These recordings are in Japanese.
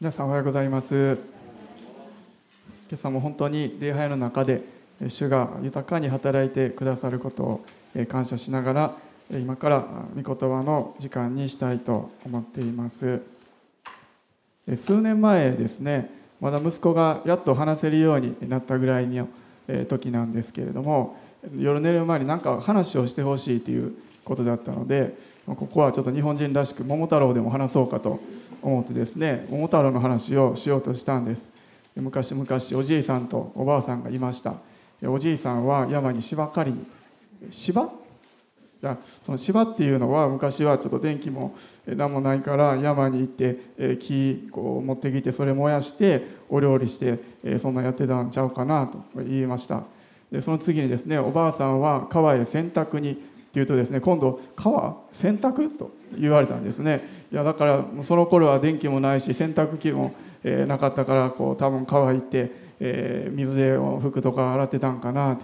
皆さんおはようございます。今朝も本当に礼拝の中で主が豊かに働いてくださることを感謝しながら今から御言葉の時間にしたいと思っています。数年前ですねまだ息子がやっと話せるようになったぐらいの時なんですけれども夜寝る前に何か話をしてほしいということだったのでここはちょっと日本人らしく桃太郎でも話そうかと思ってですね桃太郎の話をしようとしたんです。昔々おじいさんとおばあさんがいました。おじいさんは山に芝刈りに芝？いやその芝っていうのは昔はちょっと電気も何もないから山に行って木こう持ってきてそれ燃やしてお料理してそんなやってたんちゃうかなと言いました。でその次にですねおばあさんは川へ洗濯にっていうとですね今度川洗濯と言われたんですね。いやだからその頃は電気もないし洗濯機も、え、なかったからこう多分川行って、えー、水で服とか洗ってたんかな。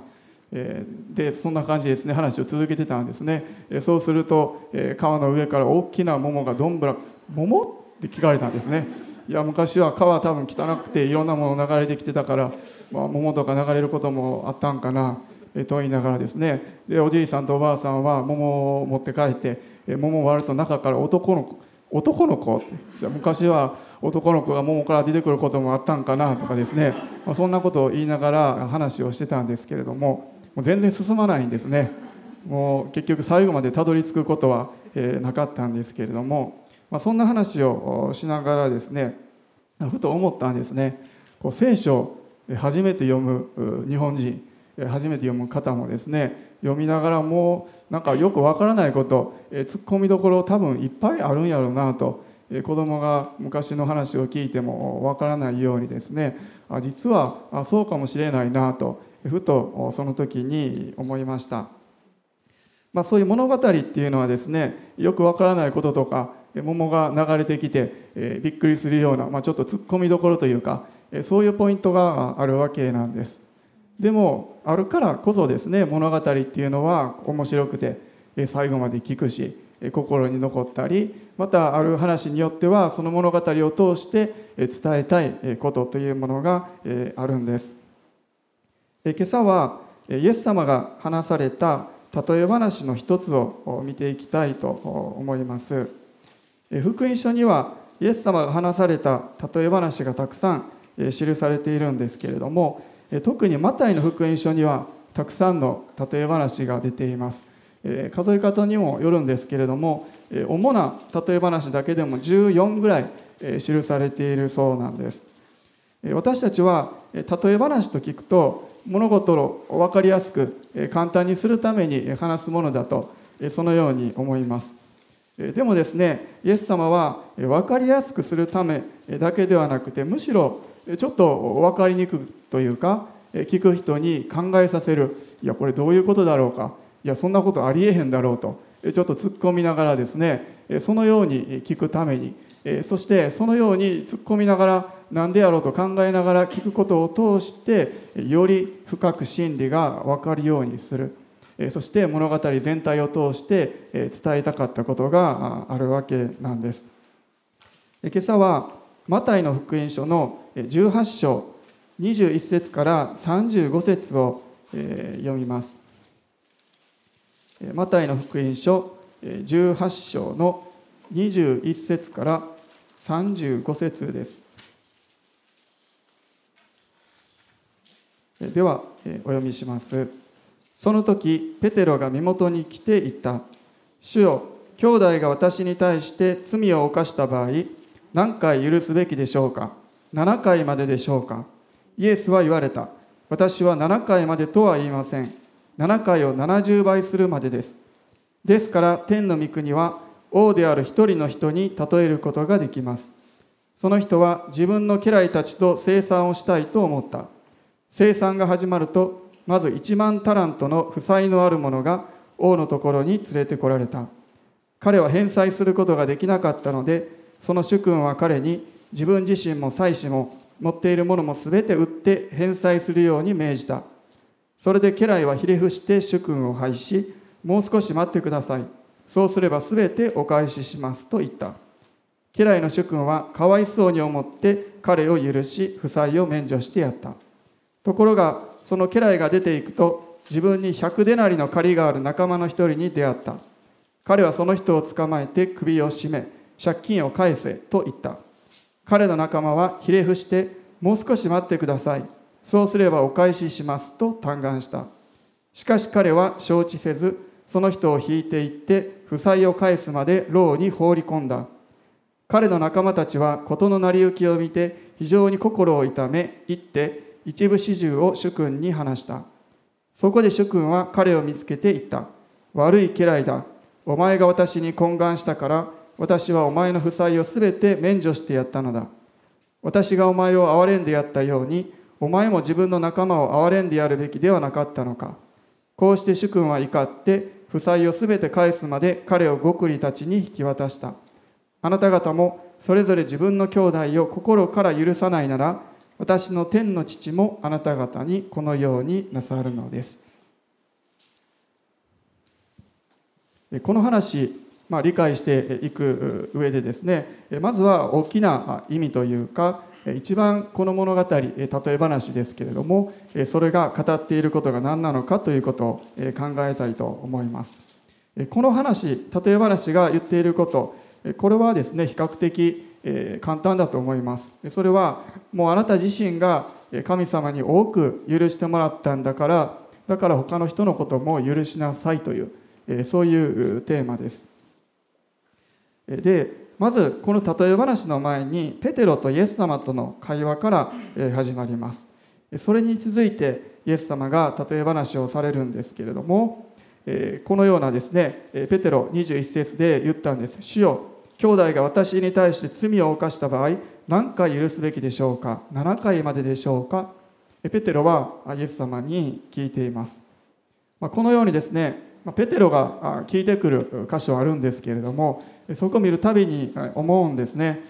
えー、でそんな感じですね話を続けてたんですね、えそうすると、え川の上から大きな桃がどんぶら「桃?」って聞かれたんですね。いや昔は川多分汚くていろんなもの流れてきてたから、まあ、桃とか流れることもあったんかな。と言いながらですねでおじいさんとおばあさんは桃を持って帰って桃を割ると中から男の子男の子って昔は男の子が桃から出てくることもあったんかなとかですね、まあ、そんなことを言いながら話をしてたんですけれどももう全然進まないんですね。もう結局最後までたどり着くことは、えなかったんですけれども、まあ、そんな話をしながらですねふと思ったんですね。こう聖書を初めて読む日本人。初めて読む方もですね読みながらもうなんかよくわからないことツッコミどころ多分いっぱいあるんやろうなと子供が昔の話を聞いてもわからないようにですね実はそうかもしれないなとふとその時に思いました、まあ、そういう物語っていうのはですねよくわからないこととか桃が流れてきてえびっくりするような、まあ、ちょっとツッコミどころというかえそういうポイントがあるわけなんです。でもあるからこそですね物語っていうのは面白くて最後まで聞くし心に残ったりまたある話によってはその物語を通して伝えたいことというものがあるんです。今朝はイエス様が話された例え話の一つを見ていきたいと思います。福音書にはイエス様が話された例え話がたくさん記されているんですけれども特にマタイの福音書にはたくさんの例え話が出ています。数え方にもよるんですけれども主な例え話だけでも14ぐらい記されているそうなんです。私たちは例え話と聞くと物事を分かりやすく簡単にするために話すものだとそのように思います。でもですねイエス様は分かりやすくするためだけではなくてむしろちょっと分かりにくくというか聞く人に考えさせる。いやこれどういうことだろうか。いやそんなことありえへんだろうと。ちょっと突っ込みながらですねそのように聞くために。そしてそのように突っ込みながら何でやろうと考えながら聞くことを通してより深く真理が分かるようにする。そして物語全体を通して伝えたかったことがあるわけなんです。今朝はマタイの福音書の18章21節から35節を読みます。マタイの福音書18章の21節から35節です。ではお読みします。その時ペテロが身元に来ていった。主よ兄弟が私に対して罪を犯した場合何回許すべきでしょうか？7回まででしょうか？イエスは言われた。私は7回までとは言いません。7回を70倍するまでです。ですから天の御国は王である一人の人に例えることができます。その人は自分の家来たちと生産をしたいと思った。生産が始まるとまず1万タラントの負債のある者が王のところに連れてこられた。彼は返済することができなかったのでその主君は彼に自分自身も妻子も持っているものも全て売って返済するように命じた。それで家来はひれ伏して主君を拝しもう少し待ってください。そうすれば全てお返ししますと言った。家来の主君はかわいそうに思って彼を許し負債を免除してやった。ところがその家来が出ていくと自分に100デナリの借りがある仲間の一人に出会った。彼はその人を捕まえて首を絞め借金を返せと言った。彼の仲間はひれ伏してもう少し待ってください。そうすればお返ししますと嘆願した。しかし彼は承知せずその人を引いていって負債を返すまで牢に放り込んだ。彼の仲間たちは事の成り行きを見て非常に心を痛め行って一部始終を主君に話した。そこで主君は彼を見つけて言った。悪い家来だ。お前が私に懇願したから私はお前の負債をすべて免除してやったのだ。私がお前を憐れんでやったようにお前も自分の仲間を憐れんでやるべきではなかったのか。こうして主君は怒って負債をすべて返すまで彼を極利たちに引き渡した。あなた方もそれぞれ自分の兄弟を心から許さないなら私の天の父もあなた方にこのようになさるのです。この話まあ、理解していく上でですねまずは大きな意味というか一番この物語例え話ですけれどもそれが語っていることが何なのかということを考えたいと思います。この話例え話が言っていることこれはですね比較的簡単だと思います。それはもうあなた自身が神様に多く許してもらったんだからだから他の人のことも許しなさいというそういうテーマです。でまずこの例え話の前にペテロとイエス様との会話から始まります。それに続いてイエス様が例え話をされるんですけれどもこのようなですねペテロ21節で言ったんです。主よ兄弟が私に対して罪を犯した場合何回許すべきでしょうか？7回まででしょうか？ペテロはイエス様に聞いています。このようにですねペテロが聞いてくる箇所あるんですけれどもそこを見るたびに思うんですね。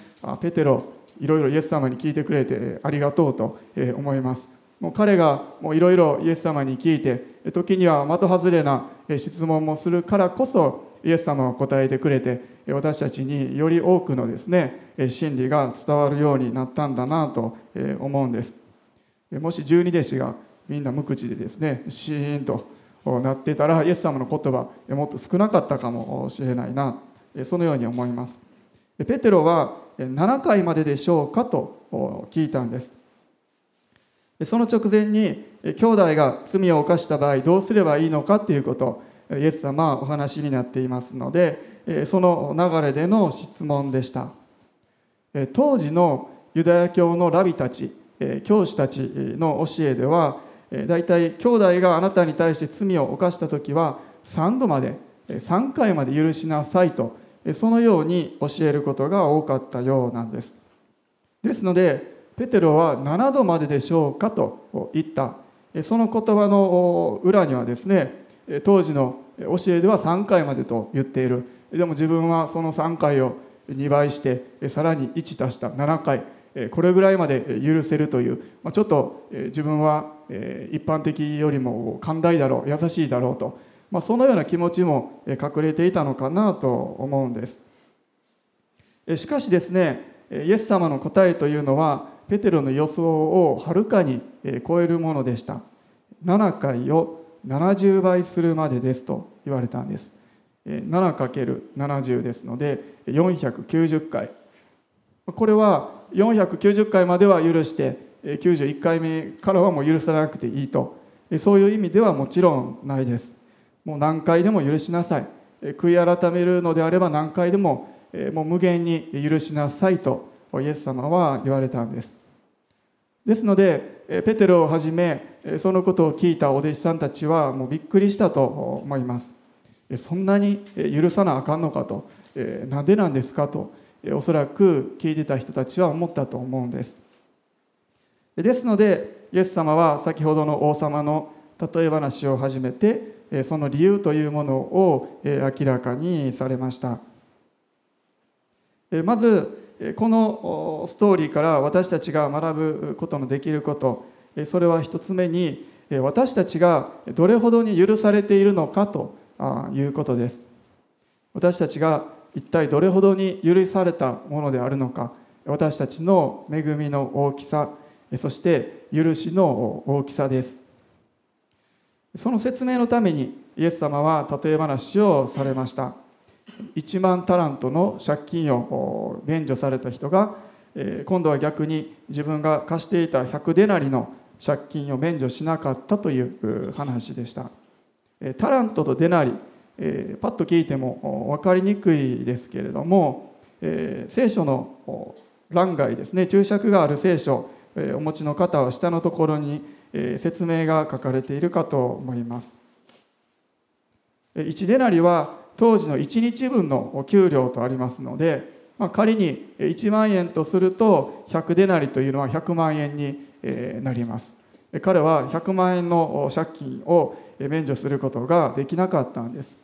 ペテロいろいろイエス様に聞いてくれてありがとうと思います。もう彼がいろいろイエス様に聞いて時には的外れな質問もするからこそイエス様は答えてくれて私たちにより多くのですね真理が伝わるようになったんだなと思うんです。もし十二弟子がみんな無口でですねシーンとなってたらイエス様の言葉もっと少なかったかもしれないな。そのように思います。ペテロは7回まででしょうかと聞いたんです。その直前に兄弟が罪を犯した場合どうすればいいのかということイエス様はお話になっていますのでその流れでの質問でした。当時のユダヤ教のラビたち教師たちの教えでは大体兄弟があなたに対して罪を犯した時は3度まで3回まで許しなさいとそのように教えることが多かったようなんです。ですのでペテロは7度まででしょうかと言った。その言葉の裏にはですね当時の教えでは3回までと言っている。でも自分はその3回を2倍してさらに1足した7回。これぐらいまで許せるという。ちょっと自分は一般的よりも寛大だろう優しいだろうと、まあ、そのような気持ちも隠れていたのかなと思うんです。しかしですねイエス様の答えというのはペテロの予想をはるかに超えるものでした。7回を70倍するまでですと言われたんです。7×70 ですので490回。これは490回までは許して91回目からはもう許さなくていいと。そういう意味ではもちろんないです。もう何回でも許しなさい。悔い改めるのであれば何回でももう無限に許しなさいとイエス様は言われたんです。ですのでペテロをはじめそのことを聞いたお弟子さんたちはもうびっくりしたと思います。そんなに許さなあかんのかとなんでなんですかとおそらく聞いてた人たちは思ったと思うんです。ですのでイエス様は先ほどの王様の例え話を始めてその理由というものを明らかにされました。まずこのストーリーから私たちが学ぶことのできること。それは一つ目に私たちがどれほどに許されているのかということです。私たちが一体どれほどに許されたものであるのか。私たちの恵みの大きさそして許しの大きさです。その説明のためにイエス様は例え話をされました。1万タラントの借金を免除された人が今度は逆に自分が貸していた100デナリの借金を免除しなかったという話でした。タラントとデナリパッと聞いても分かりにくいですけれども聖書の欄外ですね注釈がある聖書お持ちの方は下のところに説明が書かれているかと思います。1デナリは当時の1日分の給料とありますので、まあ、仮に1万円とすると100デナリというのは100万円になります。彼は100万円の借金を免除することができなかったんです、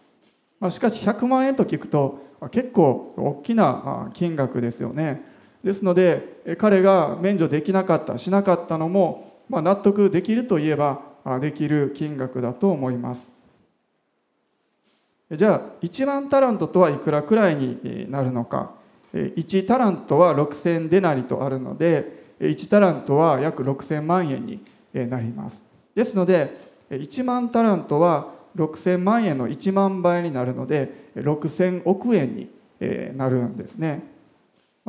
まあ、しかし100万円と聞くと結構大きな金額ですよね。ですので彼が免除できなかったしなかったのも、まあ、納得できるといえばできる金額だと思います。じゃあ1万タラントとはいくらくらいになるのか。1タラントは6000デナリとあるので1タラントは約6000万円になります。ですので1万タラントは6000万円の1万倍になるので6000億円になるんですね。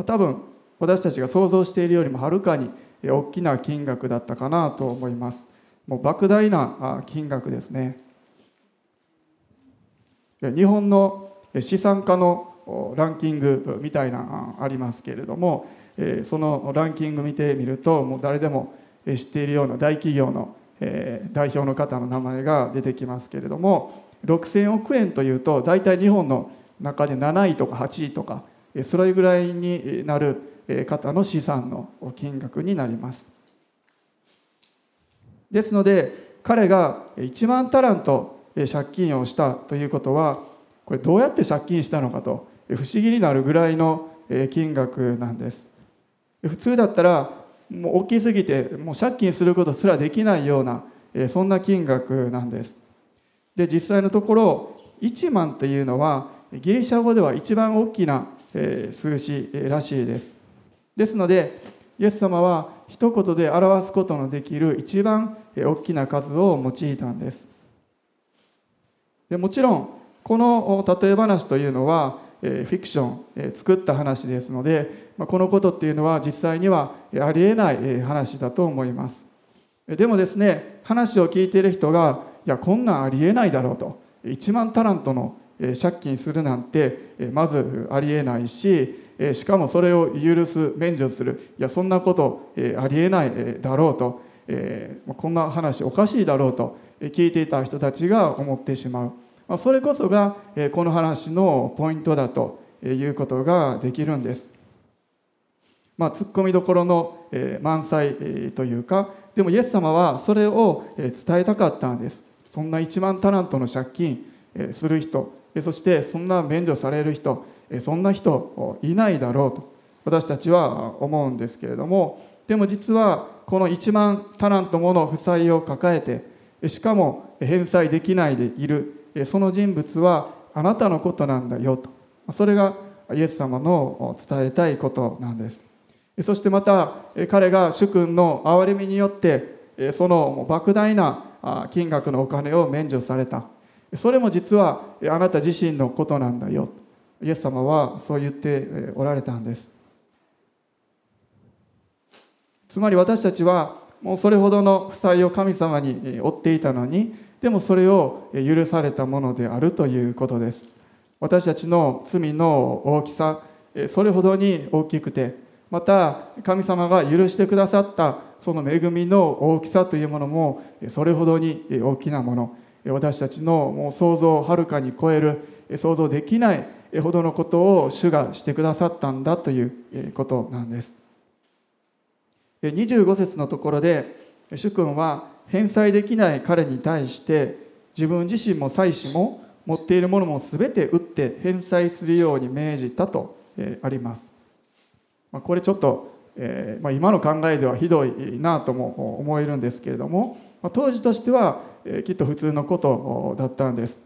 多分私たちが想像しているよりもはるかに大きな金額だったかなと思います。もう莫大な金額ですね。日本の資産家のランキングみたいなありますけれどもそのランキング見てみるともう誰でも知っているような大企業の代表の方の名前が出てきますけれども6000億円というと大体日本の中で7位とか8位とかそれぐらいになる方の資産の金額になります。ですので彼が1万タラント借金をしたということはこれどうやって借金したのかと不思議になるぐらいの金額なんです。普通だったらもう大きすぎてもう借金することすらできないようなそんな金額なんです。で実際のところ1万というのはギリシャ語では一番大きな数字らしいです。ですのでイエス様は一言で表すことのできる一番大きな数を用いたんです。でもちろんこの例え話というのはフィクション作った話ですのでこのことっていうのは実際にはありえない話だと思います。でもですね話を聞いている人がいやこんなんありえないだろうと。1万タラントの借金するなんてまずありえないししかもそれを許す免除する。いやそんなことありえないだろうと。こんな話おかしいだろうと聞いていた人たちが思ってしまう。それこそがこの話のポイントだということができるんです。まあ、ツッコミどころの満載というかでもイエス様はそれを伝えたかったんです。そんな1万タラントの借金する人。そしてそんな免除される人そんな人いないだろうと私たちは思うんですけれどもでも実はこの1万タラントもの負債を抱えてしかも返済できないでいるその人物はあなたのことなんだよとそれがイエス様の伝えたいことなんです。そしてまた彼が主君の憐れみによってその莫大な金額のお金を免除された。それも実はあなた自身のことなんだよ。イエス様はそう言っておられたんです。つまり私たちはもうそれほどの負債を神様に負っていたのにでもそれを許されたものであるということです。私たちの罪の大きさそれほどに大きくてまた神様が許してくださったその恵みの大きさというものもそれほどに大きなもの。私たちのもう想像をはるかに超える想像できないほどのことを主がしてくださったんだということなんです。25節のところで主君は返済できない彼に対して自分自身も妻子も持っているものも全て売って返済するように命じたとあります。これちょっと今の考えではひどいなとも思えるんですけれども当時としてはきっと普通のことだったんです。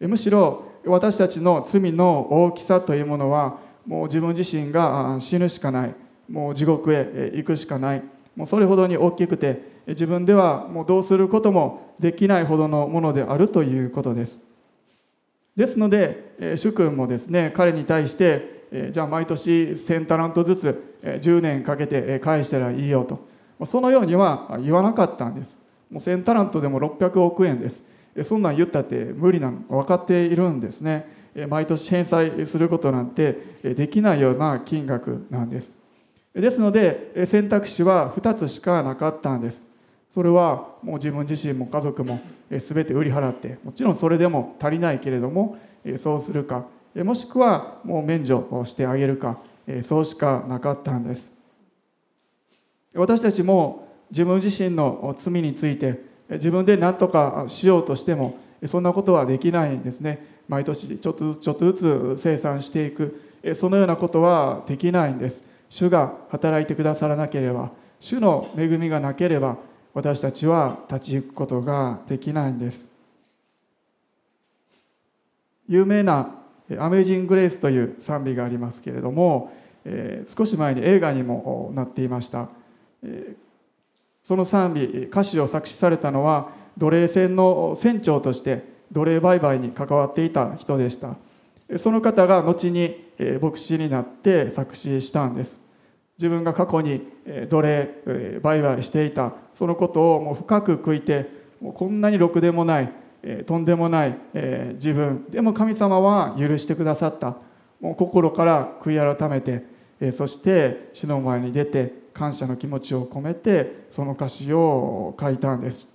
むしろ私たちの罪の大きさというものはもう自分自身が死ぬしかない。もう地獄へ行くしかない。もうそれほどに大きくて自分ではもうどうすることもできないほどのものであるということです。ですので主君もですね彼に対してじゃあ毎年1000タラントずつ10年かけて返したらいいよと。そのようには言わなかったんです。もう1000タラントでも600億円です。そんなん言ったって無理なの分かっているんですね。毎年返済することなんてできないような金額なんです。ですので選択肢は2つしかなかったんです。それはもう自分自身も家族も全て売り払ってもちろんそれでも足りないけれどもそうするか。もしくはもう免除をしてあげるか。そうしかなかったんです。私たちも自分自身の罪について自分で何とかしようとしてもそんなことはできないんですね。毎年ちょっとずつちょっとずつ生産していく。そのようなことはできないんです。主が働いてくださらなければ主の恵みがなければ私たちは立ち行くことができないんです。有名な「アメージング・グレイス」という賛美がありますけれども、少し前に映画にもなっていました、その賛美歌詞を作詞されたのは奴隷船の船長として奴隷売買に関わっていた人でした。その方が後に牧師になって作詞したんです。自分が過去に奴隷売買していた。そのことをもう深く悔いてもうこんなにろくでもないとんでもない自分。でも神様は許してくださった。もう心から悔い改めてそして死の前に出て感謝の気持ちを込めてその歌詞を書いたんです。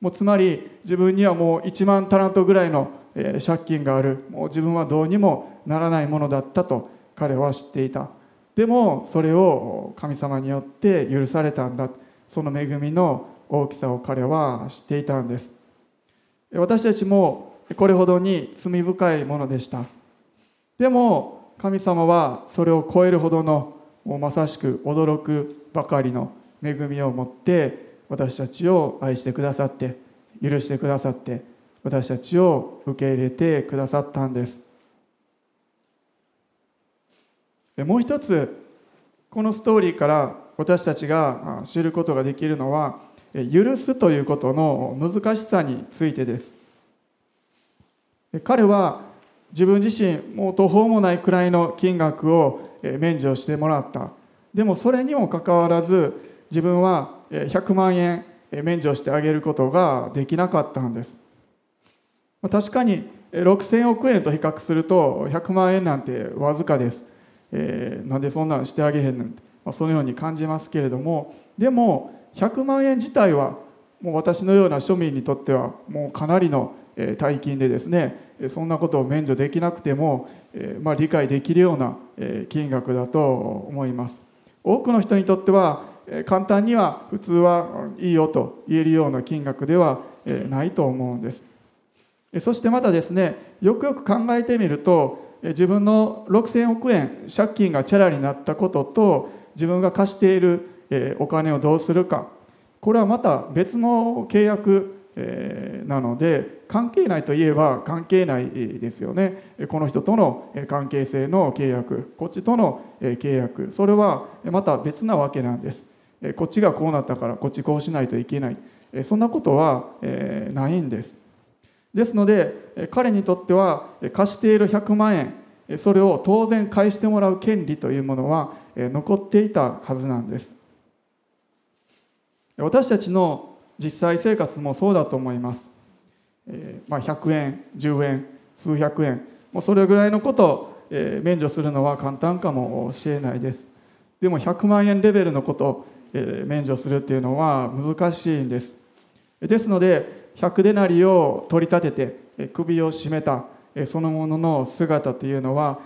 もうつまり自分にはもう1万タラントぐらいの借金がある。もう自分はどうにもならないものだったと彼は知っていた。でもそれを神様によって許されたんだ。その恵みの大きさを彼は知っていたんです。私たちもこれほどに罪深いものでした。でも神様はそれを超えるほどのもうまさしく驚くばかりの恵みを持って私たちを愛してくださって許してくださって私たちを受け入れてくださったんです。もう一つこのストーリーから私たちが知ることができるのは許すということの難しさについてです。彼は自分自身もう途方もないくらいの金額を免除してもらった。でもそれにもかかわらず自分は100万円免除してあげることができなかったんです。確かに6000億円と比較すると100万円なんてわずかです、えー、なんでそんなのしてあげへんなんて、まあ、そのように感じますけれども。でも100万円自体はもう私のような庶民にとってはもうかなりの大金でですねそんなことを免除できなくても、まあ、理解できるような金額だと思います。多くの人にとっては簡単には普通はいいよと言えるような金額ではないと思うんです。そしてまたですねよくよく考えてみると自分の6000億円借金がチャラになったことと自分が貸しているお金をどうするか。これはまた別の契約なので関係ないといえば関係ないですよね。この人との関係性の契約こっちとの契約それはまた別なわけなんです。こっちがこうなったからこっちこうしないといけない。そんなことはないんです。ですので彼にとっては貸している100万円それを当然返してもらう権利というものは残っていたはずなんです。私たちの実際生活もそうだと思います、えまあ、100円10円数百円もうそれぐらいのことを免除するのは簡単かもしれないです。でも100万円レベルのこと免除するっていうのは難しいんです。ですので百デナリを取り立てて首を絞めたそのものの姿というのは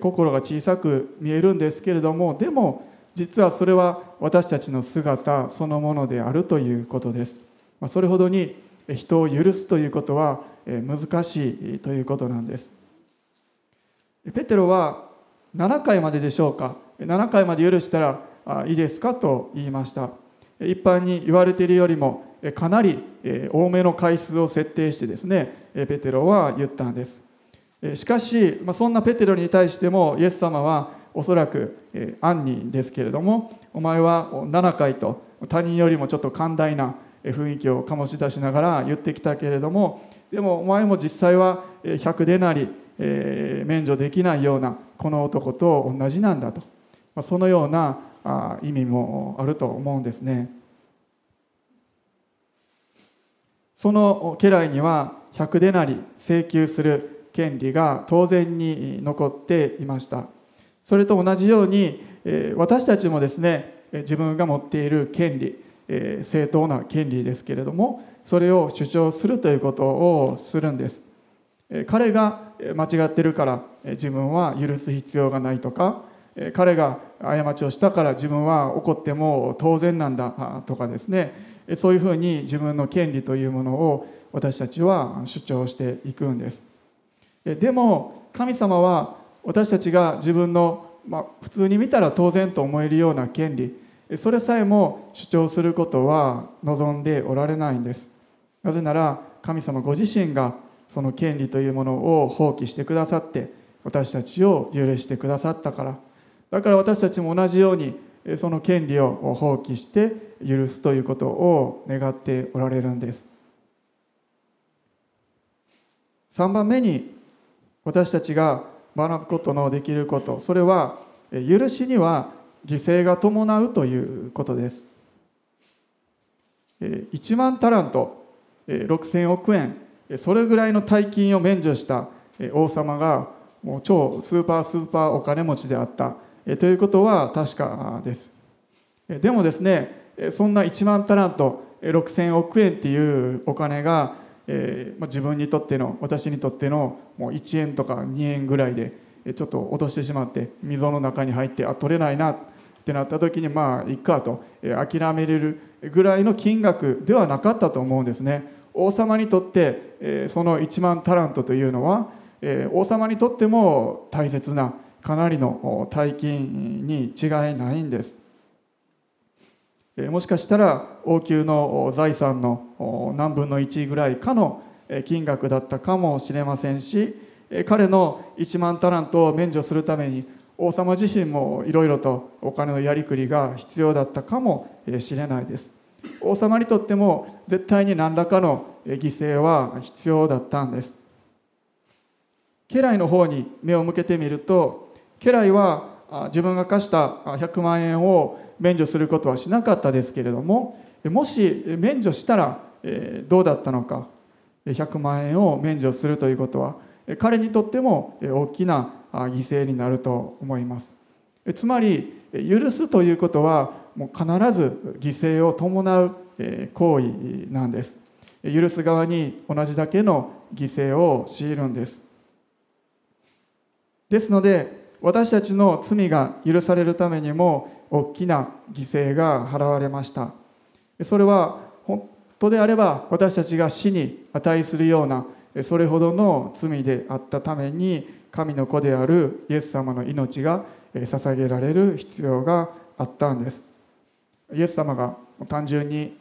心が小さく見えるんですけれどもでも実はそれは私たちの姿そのものであるということです。それほどに人を許すということは難しいということなんです。ペテロは7回まででしょうか？7回まで許したらいいですかと言いました。一般に言われているよりもかなり多めの回数を設定してですねペテロは言ったんです。しかしそんなペテロに対してもイエス様はおそらく暗にですけれどもお前は7回と他人よりもちょっと寛大な雰囲気を醸し出しながら言ってきたけれどもでもお前も実際は100でなりえ免除できないようなこの男と同じなんだと。まあそのようなあ意味もあると思うんですね。その家来には100でなり請求する権利が当然に残っていました。それと同じように私たちもですね自分が持っている権利正当な権利ですけれどもそれを主張するということをするんです。彼が間違ってるから自分は許す必要がないとか彼が過ちをしたから自分は怒っても当然なんだとかですね。そういうふうに自分の権利というものを私たちは主張していくんです。でも神様は私たちが自分の、まあ、普通に見たら当然と思えるような権利それさえも主張することは望んでおられないんです。なぜなら神様ご自身がその権利というものを放棄してくださって私たちを許してくださったから。だから私たちも同じようにその権利を放棄して許すということを願っておられるんです。3番目に私たちが学ぶことのできること。それは許しには犠牲が伴うということです。1万タラント6000億円。それぐらいの大金を免除した王様がもう超スーパースーパーお金持ちであった。ということは確かです。でもですねそんな1万タラント6000億円っていうお金が自分にとっての私にとってのもう1円とか2円ぐらいでちょっと落としてしまって溝の中に入ってあ取れないなってなった時にまあいっかと諦めれるぐらいの金額ではなかったと思うんですね。王様にとってその1万タラントというのは王様にとっても大切なかなりの大金に違いないんです。もしかしたら王宮の財産の何分の1ぐらいかの金額だったかもしれませんし彼の1万タラントを免除するために王様自身もいろいろとお金のやりくりが必要だったかもしれないです。王様にとっても絶対に何らかの犠牲は必要だったんです。家来の方に目を向けてみると家来は自分が貸した100万円を免除することはしなかったですけれどももし免除したらどうだったのか100万円を免除するということは彼にとっても大きな犠牲になると思います。つまり許すということはもう必ず犠牲を伴う行為なんです。許す側に同じだけの犠牲を強いるんです。ですので私たちの罪が許されるためにも大きな犠牲が払われました。それは本当であれば私たちが死に値するようなそれほどの罪であったために神の子であるイエス様の命が捧げられる必要があったんです。イエス様が単純に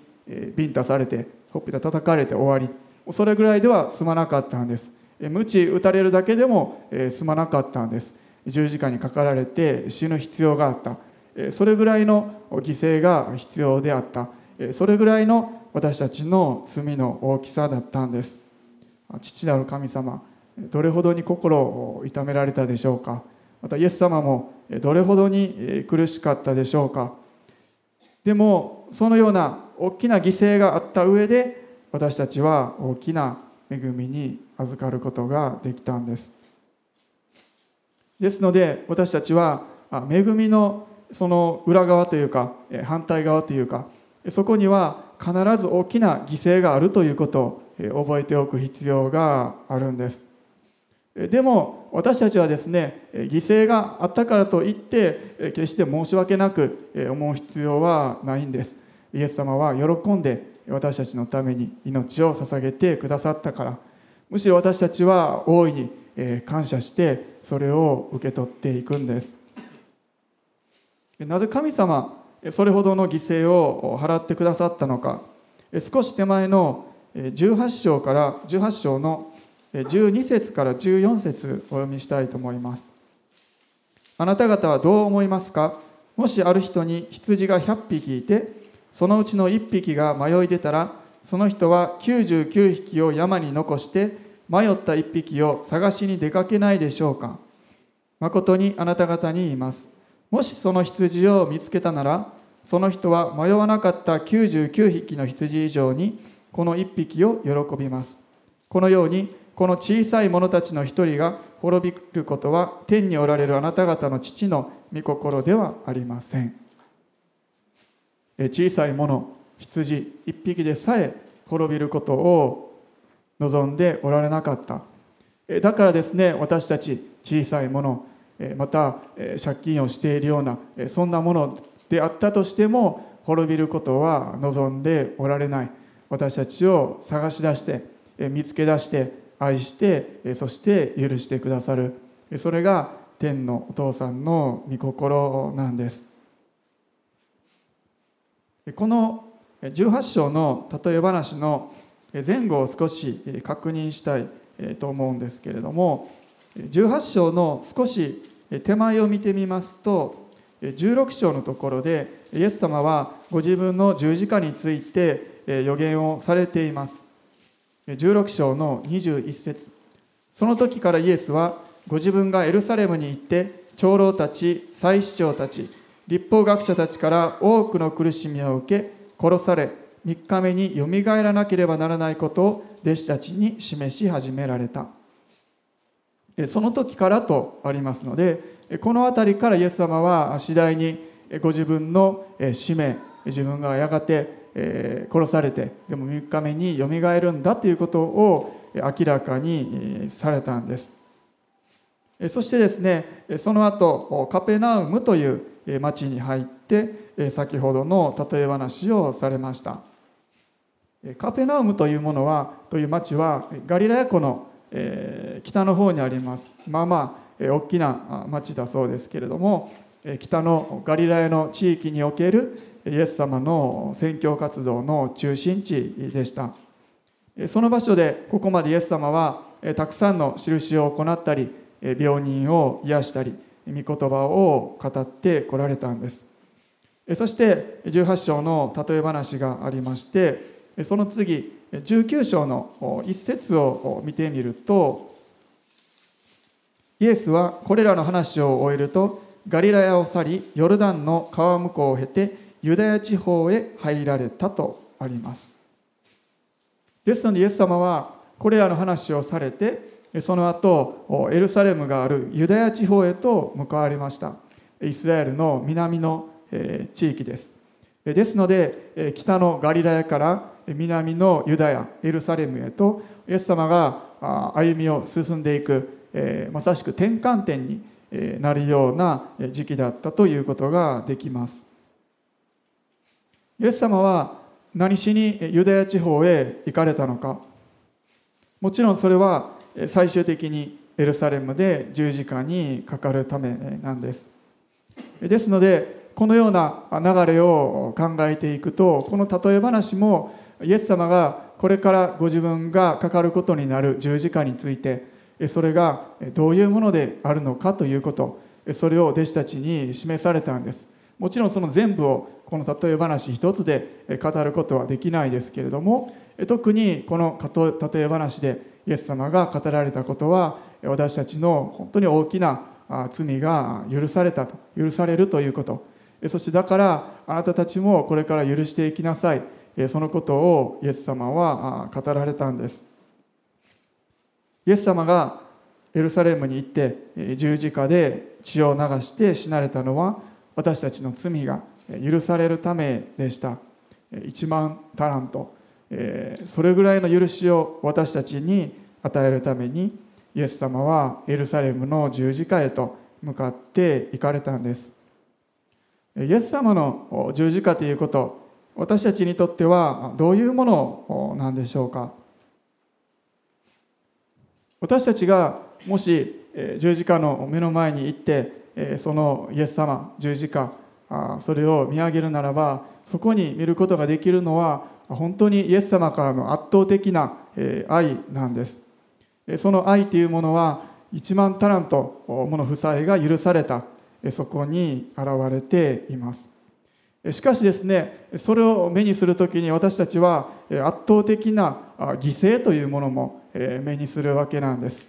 ビンタされてほっぺた叩かれて終わりそれぐらいでは済まなかったんです。鞭打たれるだけでも済まなかったんです。十字架にかかられて死ぬ必要があった。それぐらいの犠牲が必要であった。それぐらいの私たちの罪の大きさだったんです。父なる神様どれほどに心を痛められたでしょうか。またイエス様もどれほどに苦しかったでしょうか。でもそのような大きな犠牲があった上で私たちは大きな恵みに預かることができたんです。ですので私たちは恵みのその裏側というか反対側というかそこには必ず大きな犠牲があるということを覚えておく必要があるんです。でも私たちはですね犠牲があったからといって決して申し訳なく思う必要はないんです。イエス様は喜んで私たちのために命を捧げてくださったから。むしろ私たちは大いに感謝してそれを受け取っていくんです。なぜ神様それほどの犠牲を払ってくださったのか。少し手前の18章から18章の12節から14節お読みしたいと思います。あなた方はどう思いますか？もしある人に羊が100匹いてそのうちの1匹が迷い出たらその人は99匹を山に残して迷った1匹を探しに出かけないでしょうか？誠にあなた方に言います。もしその羊を見つけたならその人は迷わなかった99匹の羊以上にこの1匹を喜びます。このようにこの小さい者たちの一人が滅びることは天におられるあなた方の父の御心ではありません。小さい者羊一匹でさえ滅びることを望んでおられなかった。だからですね私たち小さいものまた借金をしているようなそんなものであったとしても滅びることは望んでおられない。私たちを探し出して見つけ出して愛してそして許してくださる。それが天のお父さんの御心なんです。この18章の例え話の前後を少し確認したいと思うんですけれども18章の少し手前を見てみますと16章のところでイエス様はご自分の十字架について予言をされています。16章の21節。その時からイエスはご自分がエルサレムに行って長老たち祭司長たち立法学者たちから多くの苦しみを受け殺され3日目によみがえらなければならないことを弟子たちに示し始められた。その時からとありますのでこの辺りからイエス様は次第にご自分の使命自分がやがて、殺されてでも3日目によみがえるんだということを明らかにされたんです。そしてですねその後カペナウムという町に入って先ほどの例え話をされました。カペナウムというものはという町はガリラヤ湖の北の方にあります。まあまあ大きな町だそうですけれども北のガリラヤの地域におけるイエス様の宣教活動の中心地でした。その場所でここまでイエス様はたくさんの印を行ったり病人を癒したり御言葉を語ってこられたんです。そして18章の例え話がありましてその次19章の一節を見てみるとイエスはこれらの話を終えるとガリラヤを去りヨルダンの川向こうを経てユダヤ地方へ入られたとあります。ですのでイエス様はこれらの話をされてその後エルサレムがあるユダヤ地方へと向かわれました。イスラエルの南の地域です。ですので北のガリラヤから南のユダヤエルサレムへとイエス様が歩みを進んでいくまさしく転換点になるような時期だったということができます。イエス様は何しにユダヤ地方へ行かれたのか。もちろんそれは最終的にエルサレムで十字架にかかるためなんです。ですのでこのような流れを考えていくとこの例え話もイエス様がこれからご自分がかかることになる十字架についてそれがどういうものであるのかということそれを弟子たちに示されたんです。もちろんその全部をこの例え話一つで語ることはできないですけれども特にこの例え話でイエス様が語られたことは私たちの本当に大きな罪が許されたと許されるということ。そしてだからあなたたちもこれから許していきなさい。そのことをイエス様は語られたんです。イエス様がエルサレムに行って十字架で血を流して死なれたのは私たちの罪が許されるためでした。1万タラントそれぐらいの許しを私たちに与えるためにイエス様はエルサレムの十字架へと向かって行かれたんです。イエス様の十字架ということ私たちにとってはどういうものなんでしょうか？私たちがもし十字架の目の前に行ってそのイエス様十字架それを見上げるならばそこに見ることができるのは本当にイエス様からの圧倒的な愛なんです。その愛というものは1万タラントもの負債が許された。そこに現れています。しかしですねそれを目にするときに私たちは圧倒的な犠牲というものも目にするわけなんです。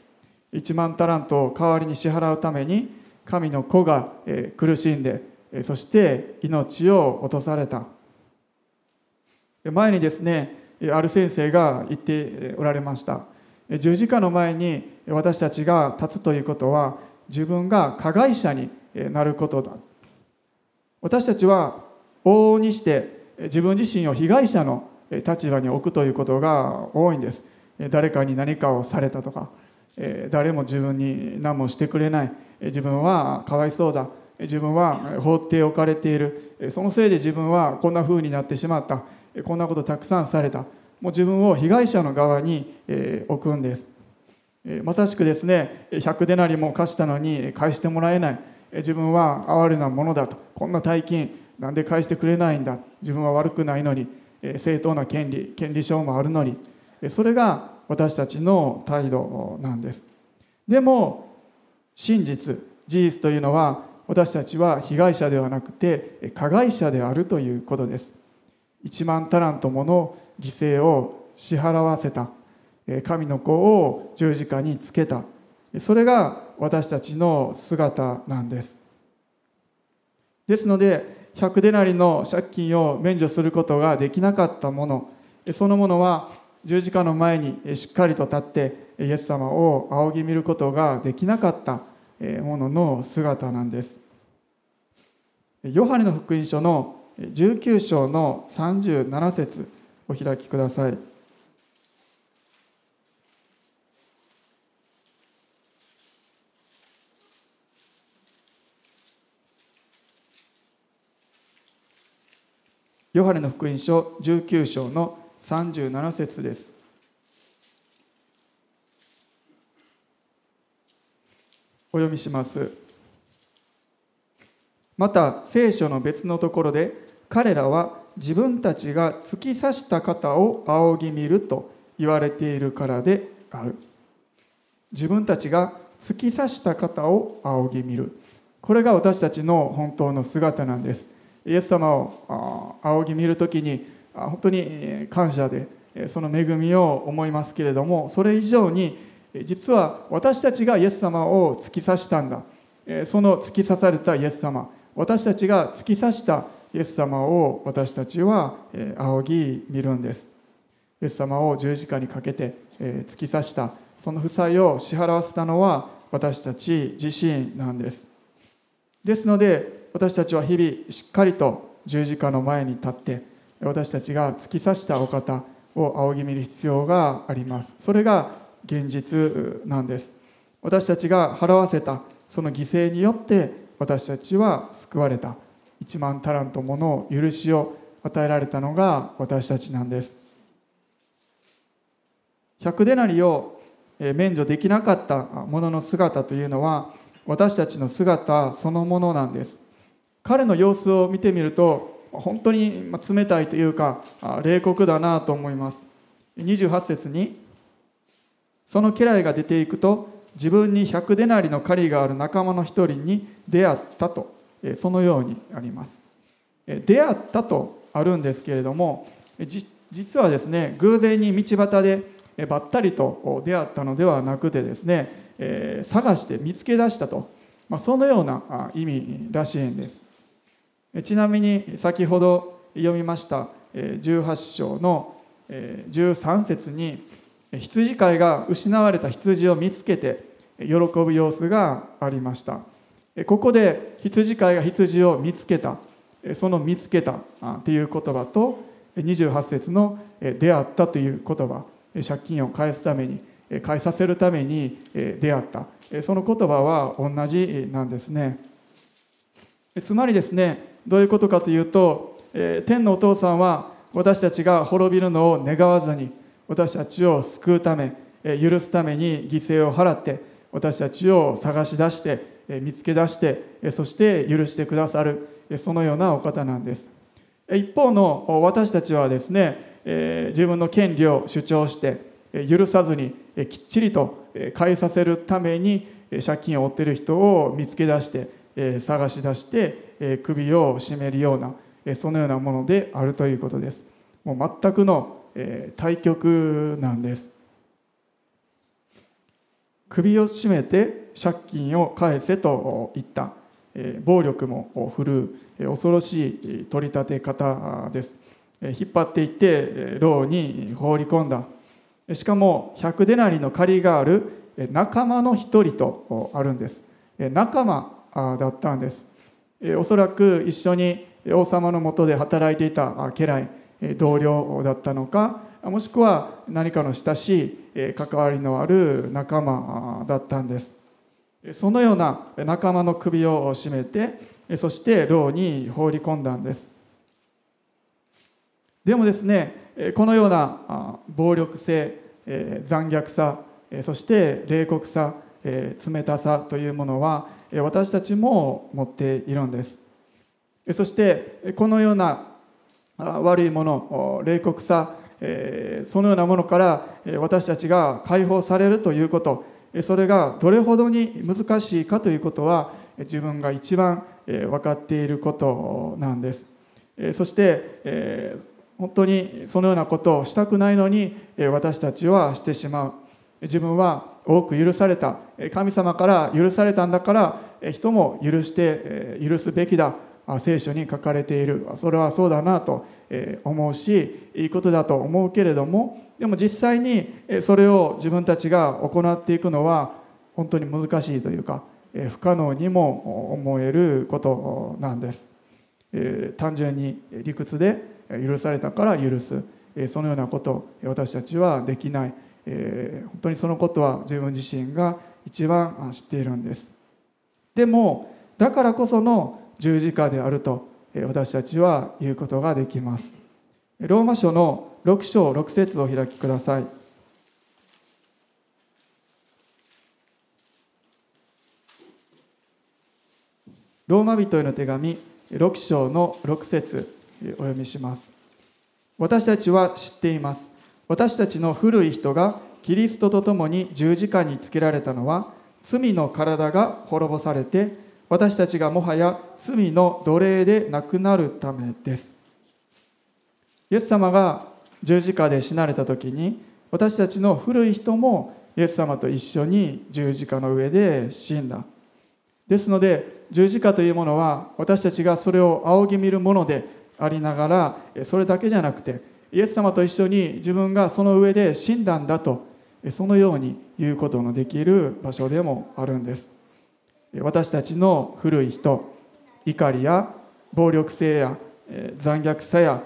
1万タラントを代わりに支払うために神の子が苦しんでそして命を落とされた。前にですねある先生が言っておられました。十字架の前に私たちが立つということは自分が加害者になることだ。私たちは往々にして自分自身を被害者の立場に置くということが多いんです。誰かに何かをされたとか誰も自分に何もしてくれない。自分はかわいそうだ。自分は放っておかれている。そのせいで自分はこんな風になってしまった。こんなことたくさんされた。もう自分を被害者の側に置くんです。まさしくですね100デナリも貸したのに返してもらえない。自分は哀れなものだと。こんな大金なんで返してくれないんだ。自分は悪くないのに正当な権利権利証もあるのに。それが私たちの態度なんです。でも真実事実というのは私たちは被害者ではなくて加害者であるということです。1万タラントもの犠牲を支払わせた。神の子を十字架につけた。それが私たちの姿なんです。ですので100デナリの借金を免除することができなかったものそのものは十字架の前にしっかりと立ってイエス様を仰ぎ見ることができなかったものの姿なんです。ヨハネの福音書の19章の37節お開きください。ヨハネの福音書19章の37節です。お読みします。また聖書の別のところで彼らは自分たちが突き刺した方を仰ぎ見ると言われているからである。自分たちが突き刺した方を仰ぎ見る。これが私たちの本当の姿なんです。イエス様を仰ぎ見る時に本当に感謝でその恵みを思いますけれどもそれ以上に実は私たちがイエス様を突き刺したんだ。その突き刺されたイエス様私たちが突き刺したイエス様を私たちは仰ぎ見るんです。イエス様を十字架にかけて突き刺した。その負債を支払わせたのは私たち自身なんです。ですので私たちは日々しっかりと十字架の前に立って私たちが突き刺したお方を仰ぎ見る必要があります。それが現実なんです。私たちが払わせたその犠牲によって私たちは救われた。1万タラントもの許しを与えられたのが私たちなんです。100デナリを免除できなかったものの姿というのは私たちの姿そのものなんです。彼の様子を見てみると本当に冷たいというか冷酷だなと思います。28節にその家来が出ていくと自分に100デナリの狩りがある仲間の一人に出会ったとそのようにあります。出会ったとあるんですけれども実はですね偶然に道端でばったりと出会ったのではなくてですね探して見つけ出したと、まあ、そのような意味らしいんです。ちなみに先ほど読みました18章の13節に羊飼いが失われた羊を見つけて喜ぶ様子がありました。ここで羊飼いが羊を見つけたその見つけたという言葉と28節の出会ったという言葉借金を返すために返させるために出会った。その言葉は同じなんですね。つまりですねどういうことかというと、えー、天のお父さんは私たちが滅びるのを願わずに私たちを救うため、えー、許すために犠牲を払って私たちを探し出して、えー、見つけ出して、えー、そして許してくださる、えー、そのようなお方なんです。一方の私たちはですね自分の権利を主張して許さずにきっちりと返させるために借金を負っている人を見つけ出して探し出して首を絞めるようなそのようなものであるということです。もう全くの対極なんです。首を絞めて借金を返せと言った暴力も振るう恐ろしい取り立て方です。引っ張っていって牢に放り込んだ。しかも100デナリの借りがある仲間の一人とあるんです。仲間だったんです。おそらく一緒に王様のもとで働いていた家来同僚だったのかもしくは何かの親しい関わりのある仲間だったんです。そのような仲間の首を絞めてそして牢に放り込んだんです。でもですねこのような暴力性残虐さそして冷酷さ冷たさというものは私たちも持っているんです。そしてこのような悪いもの冷酷さそのようなものから私たちが解放されるということ。それがどれほどに難しいかということは自分が一番分かっていることなんです。そして本当にそのようなことをしたくないのに私たちはしてしまう。自分は多く許された。神様から許されたんだから人も許して許すべきだ。聖書に書かれている。それはそうだなと思うしいいことだと思うけれどもでも実際にそれを自分たちが行っていくのは本当に難しいというか不可能にも思えることなんです。単純に理屈で許されたから許す。そのようなことを私たちはできない。本当にそのことは自分自身が一番知っているんです。でもだからこその十字架であると私たちは言うことができます。ローマ書の6章6節を開きください。ローマ人への手紙6章の6節お読みします。私たちは知っています。私たちの古い人がキリストと共に十字架につけられたのは罪の体が滅ぼされて私たちがもはや罪の奴隷でなくなるためです。イエス様が十字架で死なれた時に私たちの古い人もイエス様と一緒に十字架の上で死んだ。ですので十字架というものは私たちがそれを仰ぎ見るものでありながらそれだけじゃなくてイエス様と一緒に自分がその上で死んだんだとそのように言うことのできる場所でもあるんです。私たちの古い人怒りや暴力性や残虐さや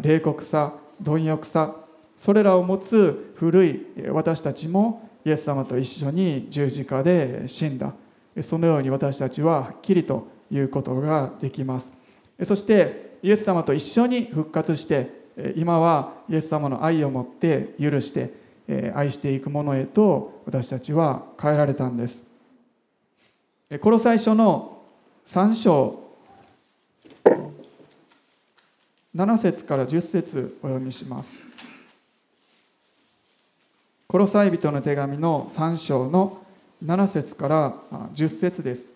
冷酷さ貪欲さそれらを持つ古い私たちもイエス様と一緒に十字架で死んだ。そのように私たちははっきりと言うことができます。そしてイエス様と一緒に復活して今はイエス様の愛を持って許して愛していくものへと私たちは変えられたんです。この最初の3章7節から10節お読みします。コロサイ人の手紙の3章の7節から10節です。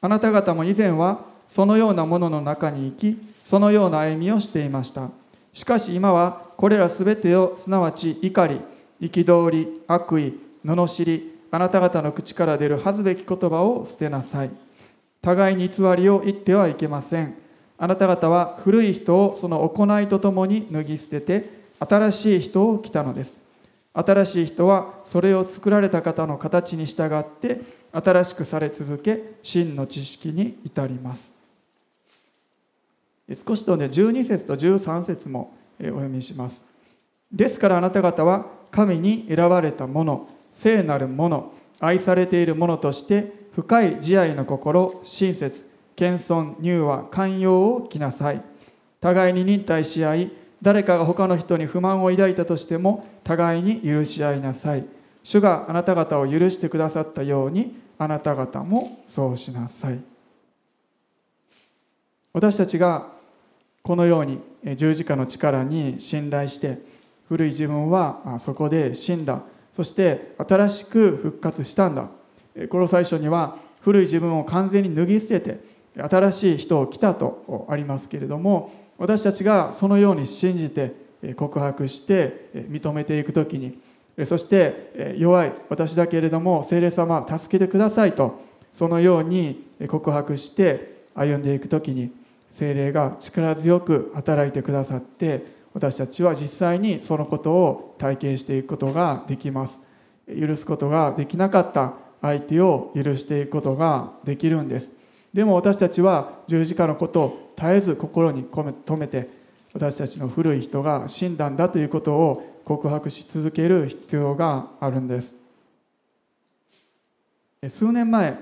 あなた方も以前はそのようなものの中に生きそのような歩みをしていました。しかし今はこれらすべてをすなわち怒り憤り悪意罵りあなた方の口から出る恥ずべき言葉を捨てなさい。互いに偽りを言ってはいけません。あなた方は古い人をその行いとともに脱ぎ捨てて新しい人を来たのです。新しい人はそれを作られた方の形に従って新しくされ続け真の知識に至ります。少しとね12節と13節もお読みします。ですからあなた方は神に選ばれた者聖なる者愛されている者として深い慈愛の心親切謙遜柔和寛容を着なさい。互いに忍耐し合い誰かが他の人に不満を抱いたとしても互いに許し合いなさい。主があなた方を許してくださったようにあなた方もそうしなさい。私たちがこのように十字架の力に信頼して古い自分はそこで死んだ。そして新しく復活したんだ。この最初には古い自分を完全に脱ぎ捨てて新しい人を来たとありますけれども私たちがそのように信じて告白して認めていく時にそして弱い私だけれども聖霊様助けてくださいとそのように告白して歩んでいく時に聖霊が力強く働いてくださって私たちは実際にそのことを体験していくことができます。許すことができなかった相手を許していくことができるんです。でも私たちは十字架のことを絶えず心に留めて私たちの古い人が死んだんだということを告白し続ける必要があるんです。数年前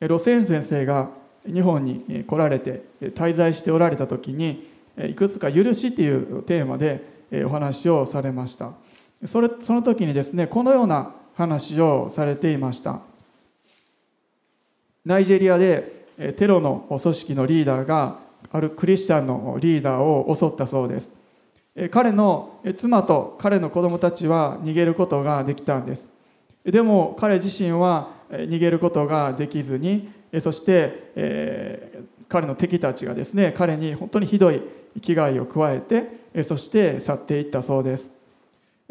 路線先生が日本に来られて滞在しておられた時にいくつか「許し」というテーマでお話をされました。それその時にですねこのような話をされていました。ナイジェリアでテロの組織のリーダーがあるクリスチャンのリーダーを襲ったそうです。彼の妻と彼の子供たちは逃げることができたんです。でも彼自身は逃げることができずにそして、えー、彼の敵たちがですね彼に本当にひどい危害を加えてそして去っていったそうです。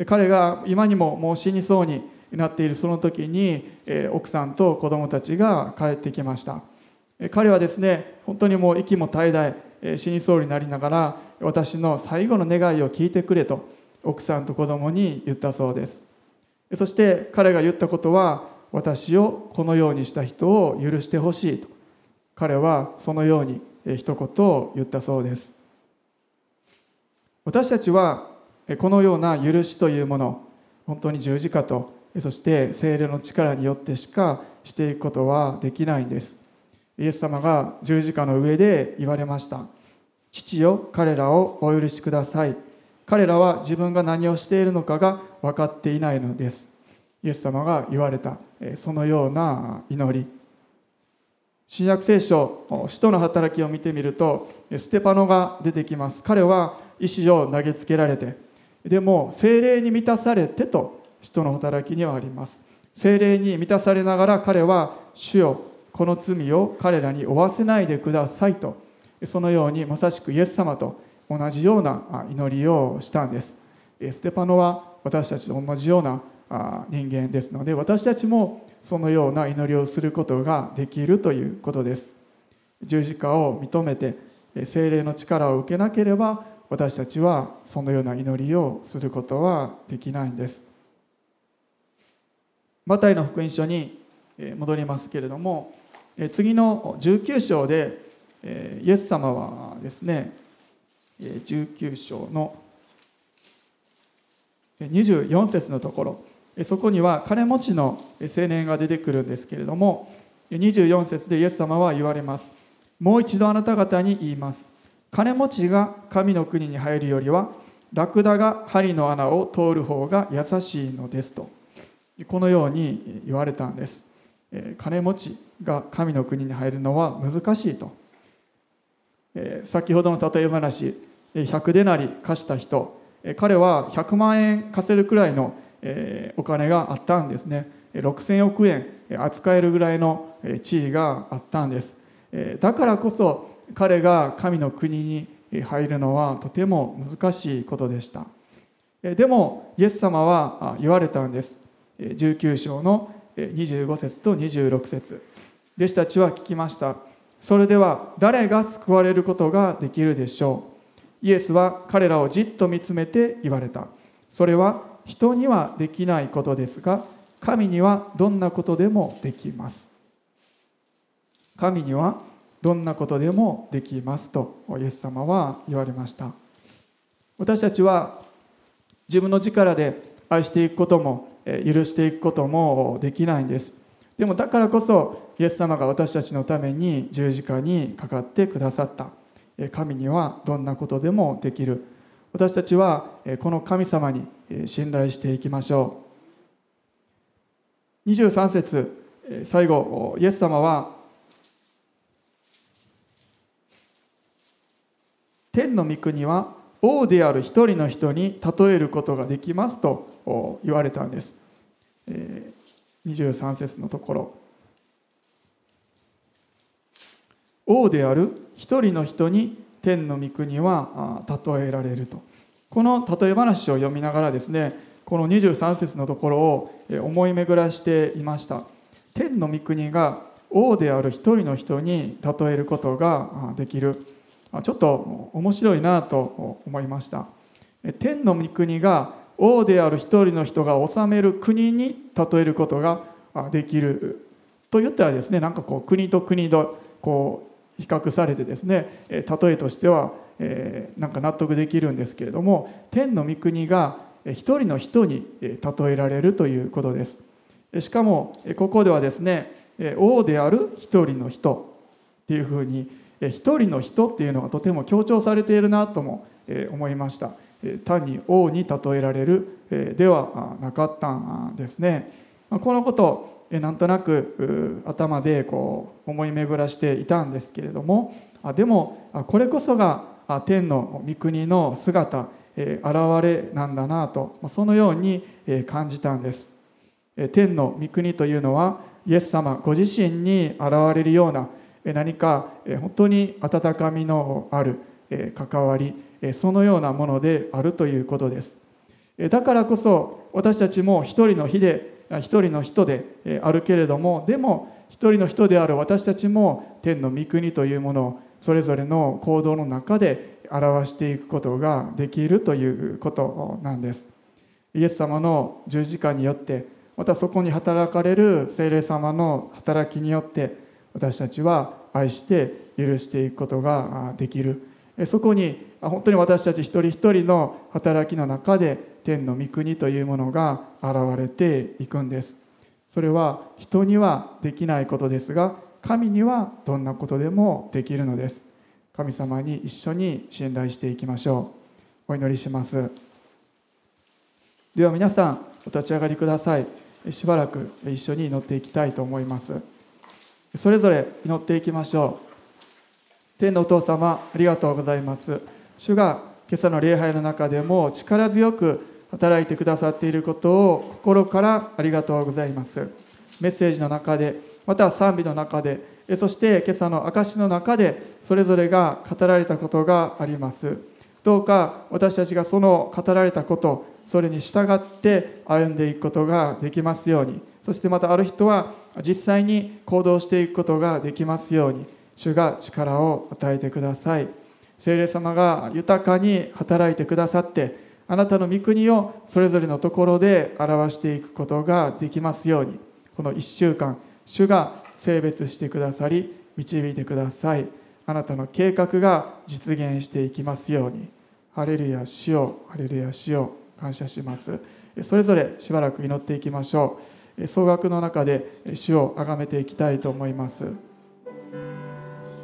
彼が今にももう死にそうになっているその時にえ奥さんと子供たちが帰ってきました。彼はですね本当にもう息も絶え絶え死にそうになりながら私の最後の願いを聞いてくれと奥さんと子供に言ったそうです。そして彼が言ったことは私をこのようにした人を許してほしいと。彼はそのように一言を言ったそうです。私たちはこのような許しというもの本当に十字架とそして精霊の力によってしかしていくことはできないんです。イエス様が十字架の上で言われました。父よ彼らをお許しください。彼らは自分が何をしているのかが分かっていないのです。イエス様が言われた。そのような祈り。新約聖書使徒の働きを見てみるとステパノが出てきます。彼は石を投げつけられてでも精霊に満たされてと使徒の働きにはあります。精霊に満たされながら彼は主よこの罪を彼らに負わせないでくださいとそのようにまさしくイエス様と同じような祈りをしたんです。ステパノは私たちと同じような人間ですので私たちもそのような祈りをすることができるということです。十字架を認めて精霊の力を受けなければ私たちはそのような祈りをすることはできないんです。マタイの福音書に戻りますけれども次の19章でイエス様はですね19章の24節のところ。そこには金持ちの青年が出てくるんですけれども24節でイエス様は言われます。もう一度あなた方に言います。金持ちが神の国に入るよりはラクダが針の穴を通る方が優しいのですとこのように言われたんです。金持ちが神の国に入るのは難しいと。先ほどの例え話100デナリ貸した人。彼は100万円貸せるくらいのお金があったんですね。6000億円扱えるぐらいの地位があったんです。だからこそ彼が神の国に入るのはとても難しいことでした。でもイエス様は言われたんです。19章の25節と26節。弟子たちは聞きました。それでは誰が救われることができるでしょう？イエスは彼らをじっと見つめて言われた。それは人にはできないことですが神にはどんなことでもできます。神にはどんなことでもできますとイエス様は言われました。私たちは自分の力で愛していくことも許していくこともできないんです。でもだからこそイエス様が私たちのために十字架にかかってくださった。神にはどんなことでもできる。私たちはこの神様に信頼していきましょう。23節最後イエス様は天の御国は王である一人の人に例えることができますと言われたんです。23節のところ。王である一人の人に天の御国は例えられると。この例え話を読みながらですねこの23節のところを思い巡らしていました。天の御国が王である一人の人に例えることができる。ちょっと面白いなと思いました。天の御国が王である一人の人が治める国に例えることができる。と言ったらですねなんかこう国と国とこう比較されてですね例えとしては、えなんか納得できるんですけれども天の御国が一人の人に例えられるということです。しかもここではですね王である一人の人っていうふうに一人の人っていうのがとても強調されているなとも思いました。単に王に例えられるではなかったんですね。このことなんとなく頭でこう思い巡らしていたんですけれどもでもこれこそが天の御国の姿現れなんだなとそのように感じたんです。天の御国というのはイエス様ご自身に現れるような何か本当に温かみのある関わりそのようなものであるということです。だからこそ私たちも一人の日で一人の人であるけれどもでも一人の人である私たちも天の御国というものをそれぞれの行動の中で表していくことができるということなんです。イエス様の十字架によってまたそこに働かれる精霊様の働きによって私たちは愛して許していくことができる。そこに本当に私たち一人一人の働きの中で天の御国というものが現れていくんです。それは人にはできないことですが神にはどんなことでもできるのです。神様に一緒に信頼していきましょう。お祈りします。では皆さんお立ち上がりください。しばらく一緒に祈っていきたいと思います。それぞれ祈っていきましょう。天のお父様ありがとうございます。主が今朝の礼拝の中でも力強く働いてくださっていることを心からありがとうございます。メッセージの中でまた賛美の中でそして今朝の証の中でそれぞれが語られたことがあります。どうか私たちがその語られたことそれに従って歩んでいくことができますように。そしてまたある人は実際に行動していくことができますように。主が力を与えてください。聖霊様が豊かに働いてくださってあなたの御国をそれぞれのところで表していくことができますように。この1週間主が性別してくださり導いてください。あなたの計画が実現していきますように。ハレルヤ主よ。ハレルヤ主よ。感謝します。それぞれしばらく祈っていきましょう。総額の中で主を崇めていきたいと思います。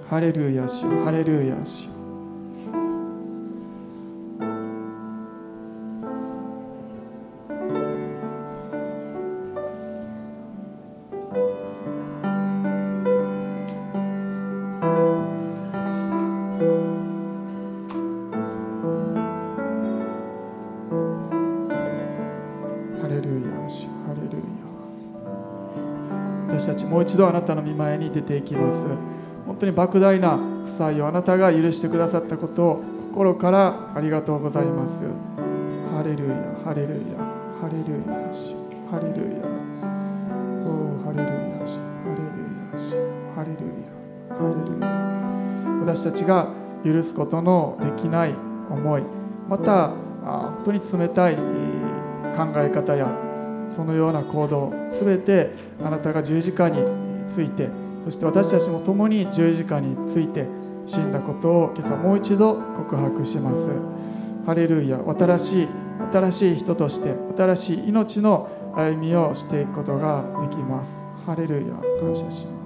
ハレルヤ主ハレルヤ主一度あなたの御前に出ていきます。本当に莫大な負債をあなたが許してくださったことを心からありがとうございます。ハレルヤハレルヤハレルヤハレルヤ。おハレルヤハレルヤハレルヤハレルヤ。私たちが許すことのできない思いまた本当に冷たい考え方やそのような行動すべてあなたが十字架についてそして私たちも共に十字架について死んだことを今朝もう一度告白します。ハレルヤ新しい新しい人として新しい命の歩みをしていくことができます。ハレルヤ感謝します。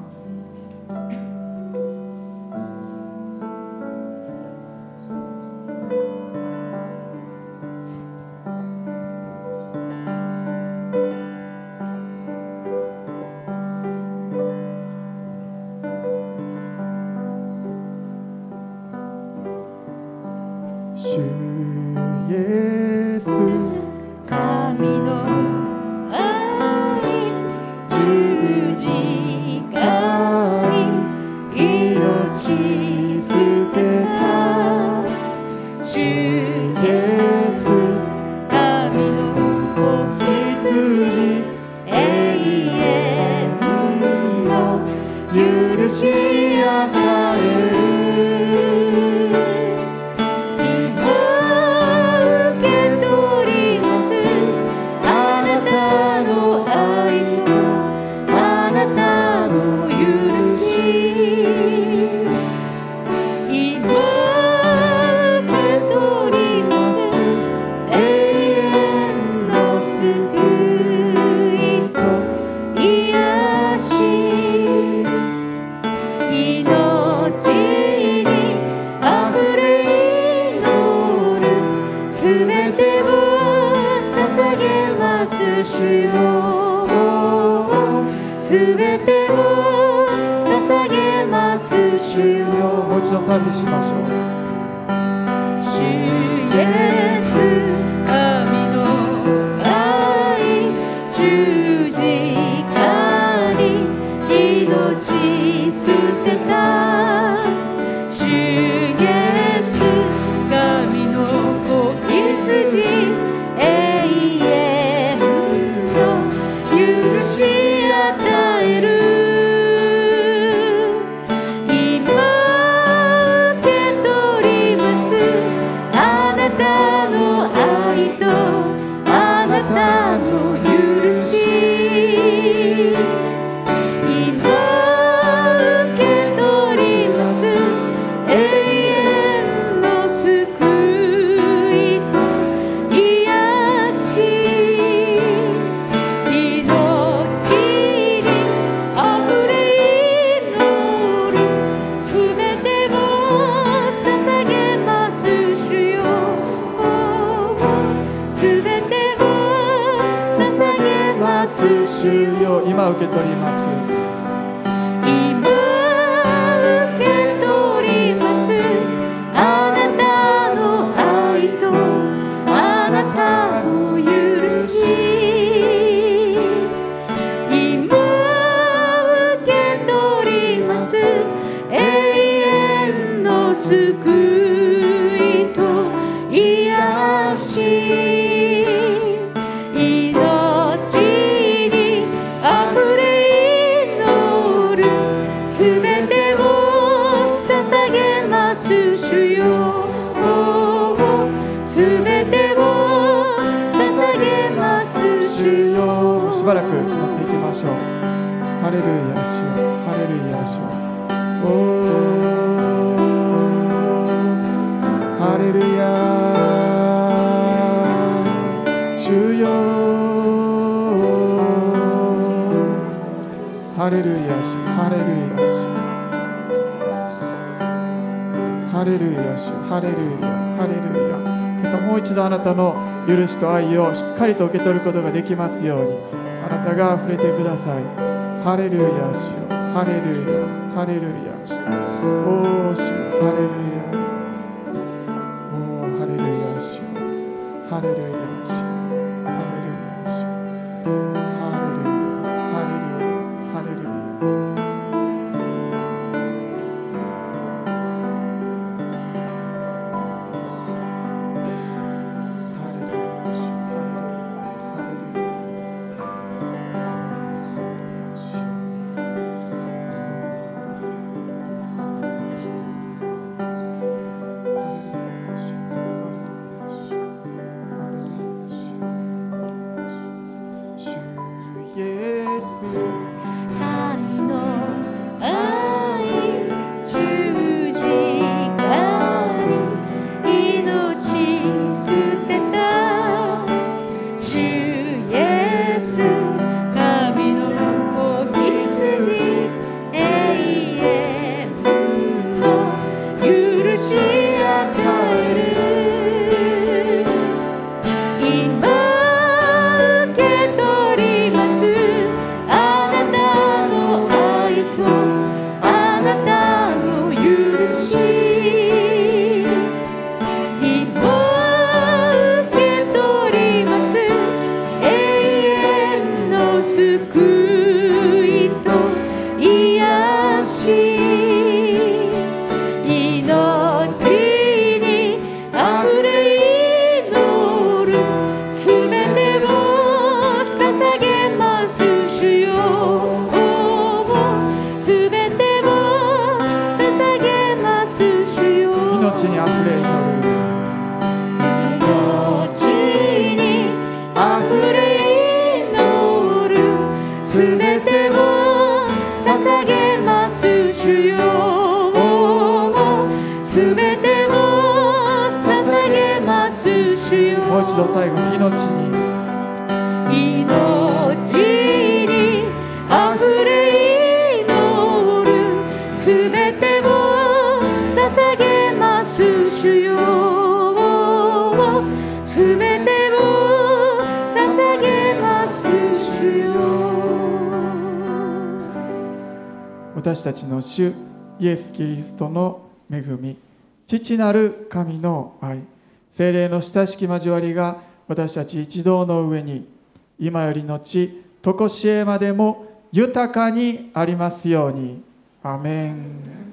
ハレルヤ主ハレルヤ主ハレルヤ主ハレルヤハレルヤ今朝もう一度あなたの許しと愛をしっかりと受け取ることができますように。あなたが溢れてください。ハレルヤ主ハレルヤハレルヤシおー主ハレルヤ度最後命に命に。溢れ祈るすべてを捧げます主よすべてを捧げます主よ私たちの主イエス・キリストの恵み父なる神の愛。精霊の親しき交わりが私たち一同の上に今よりのち常しえまでも豊かにありますように。アメン。